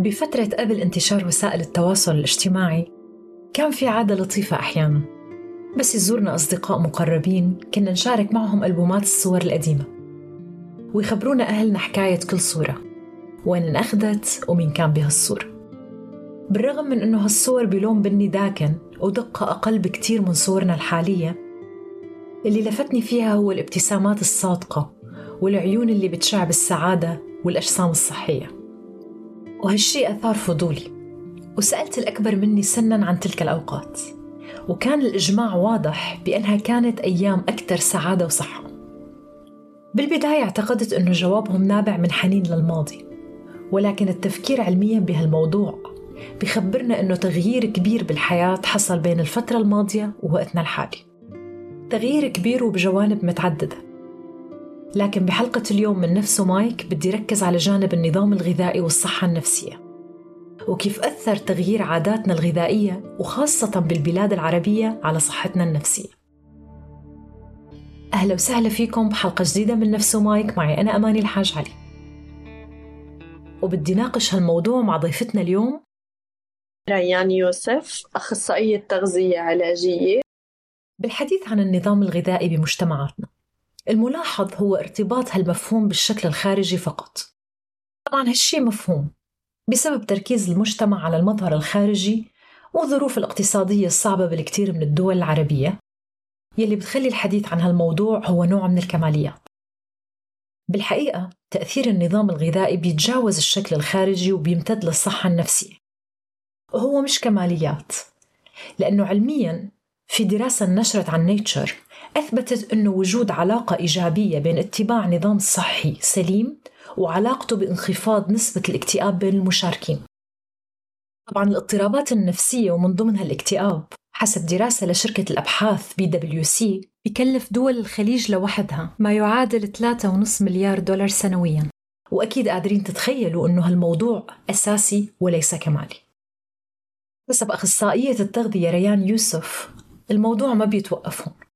بفترة قبل انتشار وسائل التواصل الاجتماعي كان في عادة لطيفة أحيانا. بس يزورنا أصدقاء مقربين كنا نشارك معهم ألبومات الصور القديمة ويخبرونا أهلنا حكاية كل صورة وين انأخذت ومين كان بهالصورة بالرغم من أنه هالصور بلون بني داكن ودقة أقل بكتير من صورنا الحالية اللي لفتني فيها هو الابتسامات الصادقة والعيون اللي بتشع بالسعادة والأجسام الصحية. وهالشيء أثار فضولي وسألت الأكبر مني سنا عن تلك الأوقات وكان الإجماع واضح بأنها كانت أيام أكثر سعادة وصحة. بالبداية اعتقدت أنه جوابهم نابع من حنين للماضي ولكن التفكير علميا بهالموضوع بخبرنا أنه تغيير كبير بالحياة حصل بين الفترة الماضية ووقتنا الحالي. تغيير كبير وبجوانب متعددة لكن بحلقة اليوم من نفسه مايك بدي ركز على جانب النظام الغذائي والصحة النفسية. وكيف أثر تغيير عاداتنا الغذائية وخاصة بالبلاد العربية على صحتنا النفسية. أهلا وسهلا فيكم بحلقة جديدة من نفسه مايك. معي أنا أماني الحاج علي. وبدي ناقش هالموضوع مع ضيفتنا اليوم. ريان يوسف أخصائية تغذية علاجية. بالحديث عن النظام الغذائي بمجتمعاتنا. الملاحظ هو ارتباط هالمفهوم بالشكل الخارجي فقط. طبعا هالشي مفهوم بسبب تركيز المجتمع على المظهر الخارجي والظروف الاقتصادية الصعبة بالكثير من الدول العربية. يلي بتخلي الحديث عن هالموضوع هو نوع من الكماليات. بالحقيقة تأثير النظام الغذائي بيتجاوز الشكل الخارجي وبيمتد للصحة النفسية. وهو مش كماليات لأنه علمياً في دراسة نشرت عن Nature أثبتت أنه وجود علاقة إيجابية بين اتباع نظام صحي سليم وعلاقته بانخفاض نسبة الاكتئاب بين المشاركين. طبعا الاضطرابات النفسية ومن ضمنها الاكتئاب حسب دراسة لشركة الأبحاث بي دبليو سي بكلف دول الخليج لوحدها ما يعادل 3.5 مليار دولار سنويا. وأكيد قادرين تتخيلوا أنه هالموضوع أساسي وليس كمالي. حسب أخصائية التغذية ريان يوسف الموضوع ما بيتوقف هون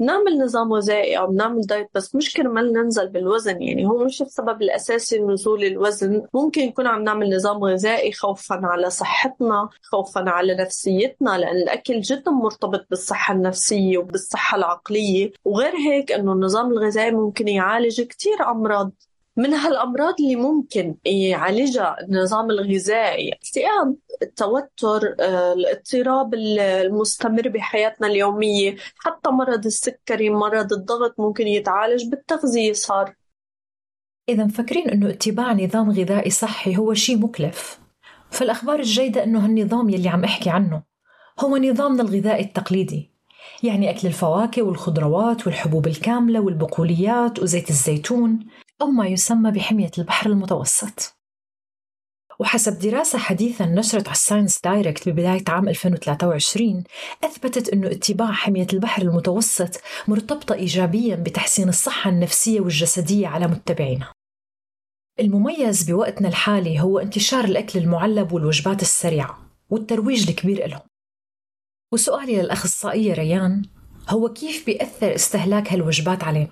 بنعمل نظام غذائي أو بنعمل دايت بس مش كرمال ننزل بالوزن. يعني هو مش السبب الأساسي لنزول الوزن. ممكن يكون عم نعمل نظام غذائي خوفا على صحتنا خوفا على نفسيتنا لأن الأكل جدا مرتبط بالصحة النفسية وبالصحة العقلية. وغير هيك إنه النظام الغذائي ممكن يعالج كثير أمراض. من هالأمراض اللي ممكن يعالجها النظام الغذائي اكتئاب التوتر آه، الاضطراب المستمر بحياتنا اليومية حتى مرض السكري مرض الضغط ممكن يتعالج بالتغذية صار. إذا مفكرين إنه اتباع نظام غذائي صحي هو شيء مكلف. فالأخبار الجيدة إنه هالنظام يلي عم أحكي عنه هو نظامنا الغذائي التقليدي. يعني أكل الفواكه والخضروات والحبوب الكاملة والبقوليات وزيت الزيتون. أو ما يسمى بحمية البحر المتوسط. وحسب دراسة حديثة نشرت على ال ScienceDirect ببداية عام 2023 أثبتت أنه اتباع حمية البحر المتوسط مرتبطة إيجابيا بتحسين الصحة النفسية والجسدية على متبعينها المميز بوقتنا الحالي هو انتشار الأكل المعلب والوجبات السريعة والترويج الكبير لهم وسؤالي للأخصائية ريان هو كيف بيأثر استهلاك هالوجبات علينا؟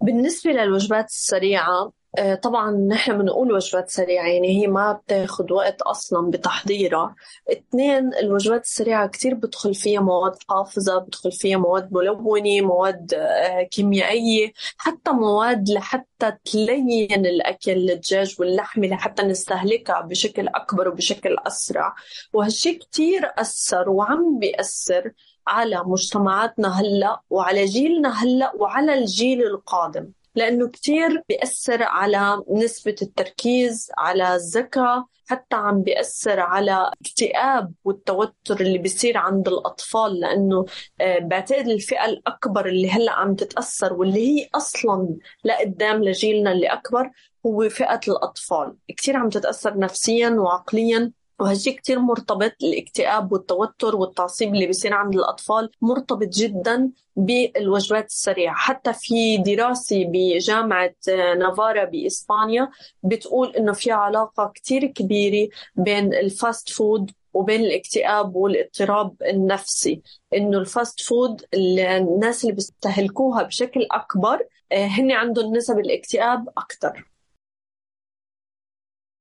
بالنسبة للوجبات السريعة آه، طبعا نحن بنقول وجبات سريعة يعني هي ما بتاخد وقت أصلا بتحضيرها. اثنين الوجبات السريعة كتير بدخل فيها مواد حافظة بدخل فيها مواد ملونة مواد آه، كيميائية حتى مواد لحتى تلين الأكل الدجاج واللحمة لحتى نستهلكها بشكل أكبر وبشكل أسرع. وهالشي كتير أثر وعم بيأثر على مجتمعاتنا هلا وعلى جيلنا هلا وعلى الجيل القادم لأنه كتير بيأثر على نسبة التركيز على الذكاء حتى عم بيأثر على الاكتئاب والتوتر اللي بيصير عند الأطفال لأنه آه، بعتقد الفئة الأكبر اللي هلأ عم تتأثر واللي هي أصلا لقدام لجيلنا اللي أكبر هو فئة الأطفال. كتير عم تتأثر نفسيا وعقليا وهالشي كتير مرتبط الاكتئاب والتوتر والتعصيب اللي بيصير عند الأطفال مرتبط جدا بالوجبات السريعة. حتى في دراسة بجامعة نافارا بإسبانيا بتقول إنه في علاقة كتير كبيرة بين ال fast food وبين الاكتئاب والاضطراب النفسي. إنه ال fast food الناس اللي بيستهلكوها بشكل أكبر آه، هن عندهم نسب الاكتئاب أكثر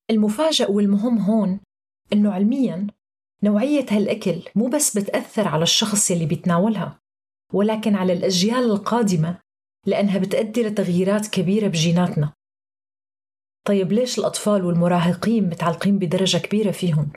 المفاجئ والمهم هون إنه علمياً نوعية هالأكل مو بس بتأثر على الشخص يلي بيتناولها ولكن على الأجيال القادمة لأنها بتأدي لتغييرات كبيرة بجيناتنا طيب ليش الأطفال والمراهقين متعلقين بدرجة كبيرة فيهم؟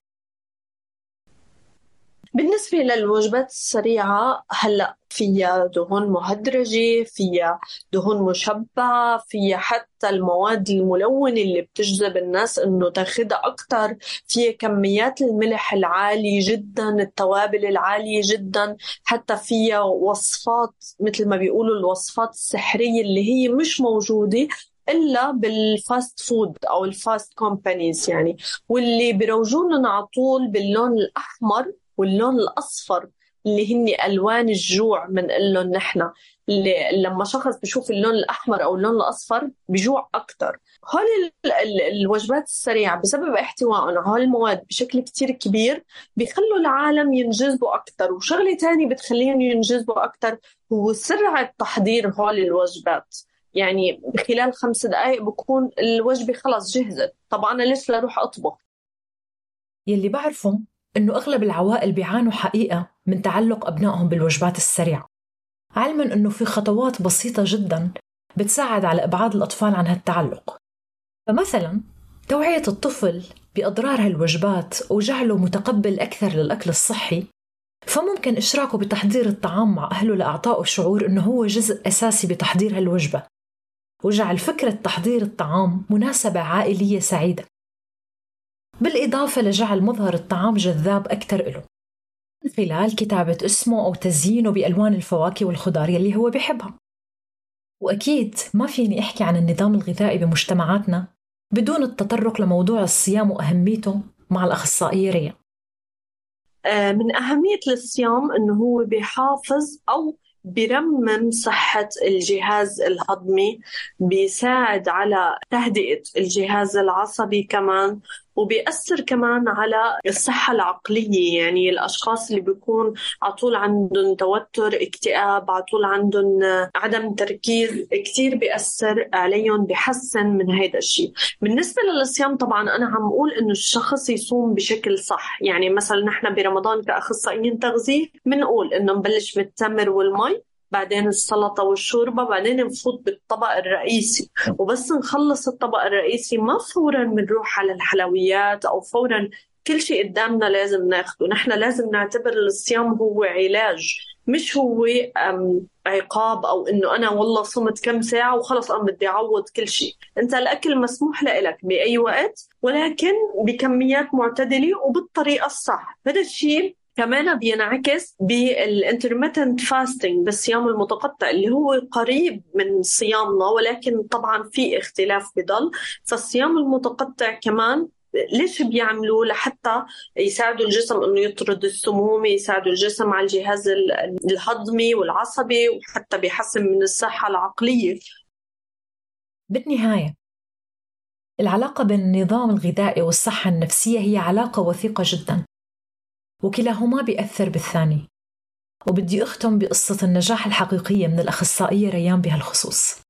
بالنسبة للوجبات السريعة هلأ فيها دهون مهدرجة فيها دهون مشبعة فيها حتى المواد الملونة اللي بتجذب الناس إنه تاخدها أكتر. فيها كميات الملح العالية جدا التوابل العالية جدا. حتى فيها وصفات مثل ما بيقولوا الوصفات السحرية اللي هي مش موجودة إلا بال fast food أو ال fast companies يعني. واللي بيروجوا لنا على طول باللون الأحمر واللون الأصفر اللي هن ألوان الجوع بنقول لهم نحن. لما شخص بشوف اللون الأحمر أو اللون الأصفر بجوع أكثر هول الوجبات السريعة بسبب احتوائهم. على هول المواد بشكل كتير كبير بيخلوا العالم ينجذبوا أكثر وشغلة ثانية بتخليهم ينجذبوا أكثر هو سرعه تحضير هول الوجبات. يعني خلال خمس دقائق بكون الوجبة خلص جهزت. طب أنا ليش لاروح أطبخ؟ يلي بعرفه إنه أغلب العوائل بيعانوا حقيقة من تعلق أبنائهم بالوجبات السريعة. علما إنه في خطوات بسيطة جدا بتساعد على إبعاد الأطفال عن هالتعلق. فمثلا توعية الطفل بأضرار هالوجبات وجعله متقبل أكثر للأكل الصحي فممكن إشراكه بتحضير الطعام مع أهله لإعطائه شعور إنه هو جزء أساسي بتحضير هالوجبة. وجعل فكرة تحضير الطعام مناسبة عائلية سعيدة. بالإضافة لجعل مظهر الطعام جذاب أكثر له من خلال كتابة اسمه أو تزيينه بألوان الفواكه والخضار يلي هو بيحبها. وأكيد ما فيني أحكي عن النظام الغذائي بمجتمعاتنا بدون التطرق لموضوع الصيام وأهميته مع الأخصائية ريا. آه، من أهمية الصيام أنه هو بيحافظ أو بيرمم صحة الجهاز الهضمي بيساعد على تهدئة الجهاز العصبي كمان وبيأثر كمان على الصحة العقلية. يعني الأشخاص اللي بيكون على طول عندهم توتر اكتئاب على طول عندهم عدم تركيز كتير بيأثر عليهم بحسن من هذا الشيء بالنسبة للصيام طبعا أنا عم أقول إنه الشخص يصوم بشكل صح. يعني مثلا نحن برمضان كأخصائيين تغذية بنقول إنه نبلش بالتمر والمي بعدين السلطة والشوربة بعدين نفوت بالطبق الرئيسي. وبس نخلص الطبق الرئيسي ما فورا بنروح على الحلويات أو فورا كل شيء قدامنا لازم ناخده. نحن لازم نعتبر الصيام هو علاج مش هو عقاب أو إنه أنا والله صمت كم ساعة وخلص أنا بدي أعوض كل شيء. أنت الأكل مسموح لك بأي وقت ولكن بكميات معتدلة وبالطريقة الصح. هذا الشيء كمان بينعكس بال intermittent fasting بالصيام المتقطع اللي هو قريب من صيامنا ولكن طبعا في اختلاف بضل. فالصيام المتقطع كمان ليش بيعملوا لحتى يساعدوا الجسم إنه يطرد السموم يساعدوا الجسم على الجهاز الهضمي والعصبي وحتى بيحسن من الصحة العقلية. بالنهاية العلاقة بين النظام الغذائي والصحة النفسية هي علاقة وثيقة جدا. وكلاهما بيأثر بالثاني. وبدي أختم بقصة النجاح الحقيقية من الأخصائية ريان بهالخصوص.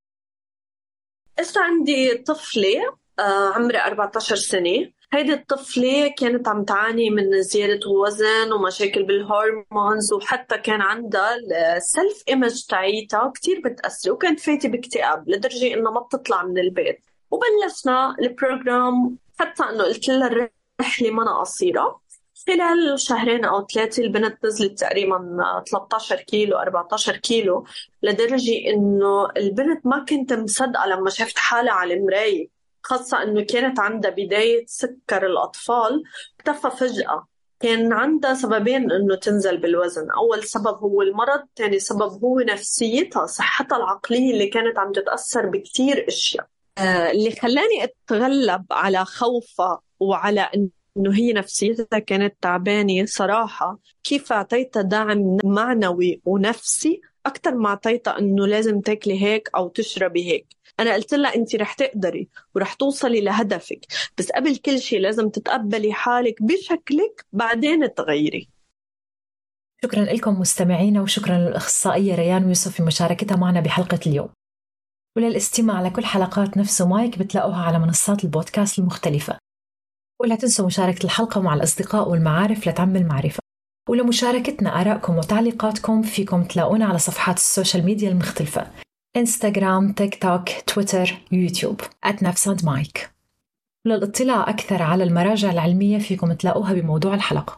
إذا عندي طفلة آه، عمرها 14 سنة. هيدي الطفلة كانت عم تعاني من زيادة الوزن ومشاكل بال hormones وحتى كان عندها ال self image تاعيتها كثير بتأثر وكانت فايتة باكتئاب لدرجة إنها ما بتطلع من البيت. وبلشنا ال program حتى إنه قلت لها الرحلة ما قصيرة خلال شهرين أو ثلاثة البنت نزلت تقريبا 13 كيلو 14 كيلو لدرجة إنه البنت ما كنت مصدقة لما شفت حالها على المراية خاصة إنه كانت عندها بداية سكر الأطفال اختفى فجأة. كان عندها سببين إنه تنزل بالوزن. أول سبب هو المرض ثاني سبب هو نفسيتها صحتها العقلية اللي كانت عم تتأثر بكثير أشياء. آه اللي خلاني أتغلب على خوفها وعلى إنه هي نفسيتها كانت تعبانة صراحة. كيف اعطيتها دعم معنوي ونفسي؟ أكثر ما اعطيتها إنه لازم تاكلي هيك أو تشربي هيك. أنا قلت لها انت رح تقدري ورح توصلي لهدفك بس قبل كل شيء لازم تتقبلي حالك بشكلك بعدين تغيري. شكرا لكم مستمعينا وشكرا للأخصائية ريان يوسف في مشاركتها معنا بحلقة اليوم. وللاستماع لكل حلقات نفس مايك بتلاقوها على منصات البودكاست المختلفة. ولا تنسوا مشاركة الحلقة مع الأصدقاء والمعارف لتعمل معرفة. ولمشاركتنا آرائكم وتعليقاتكم فيكم تلاقونا على صفحات ال social media المختلفة. إنستغرام، تيك توك، تويتر، يوتيوب. @نفس and mic. للاطلاع أكثر على المراجع العلمية فيكم تلاقوها بموضوع الحلقة.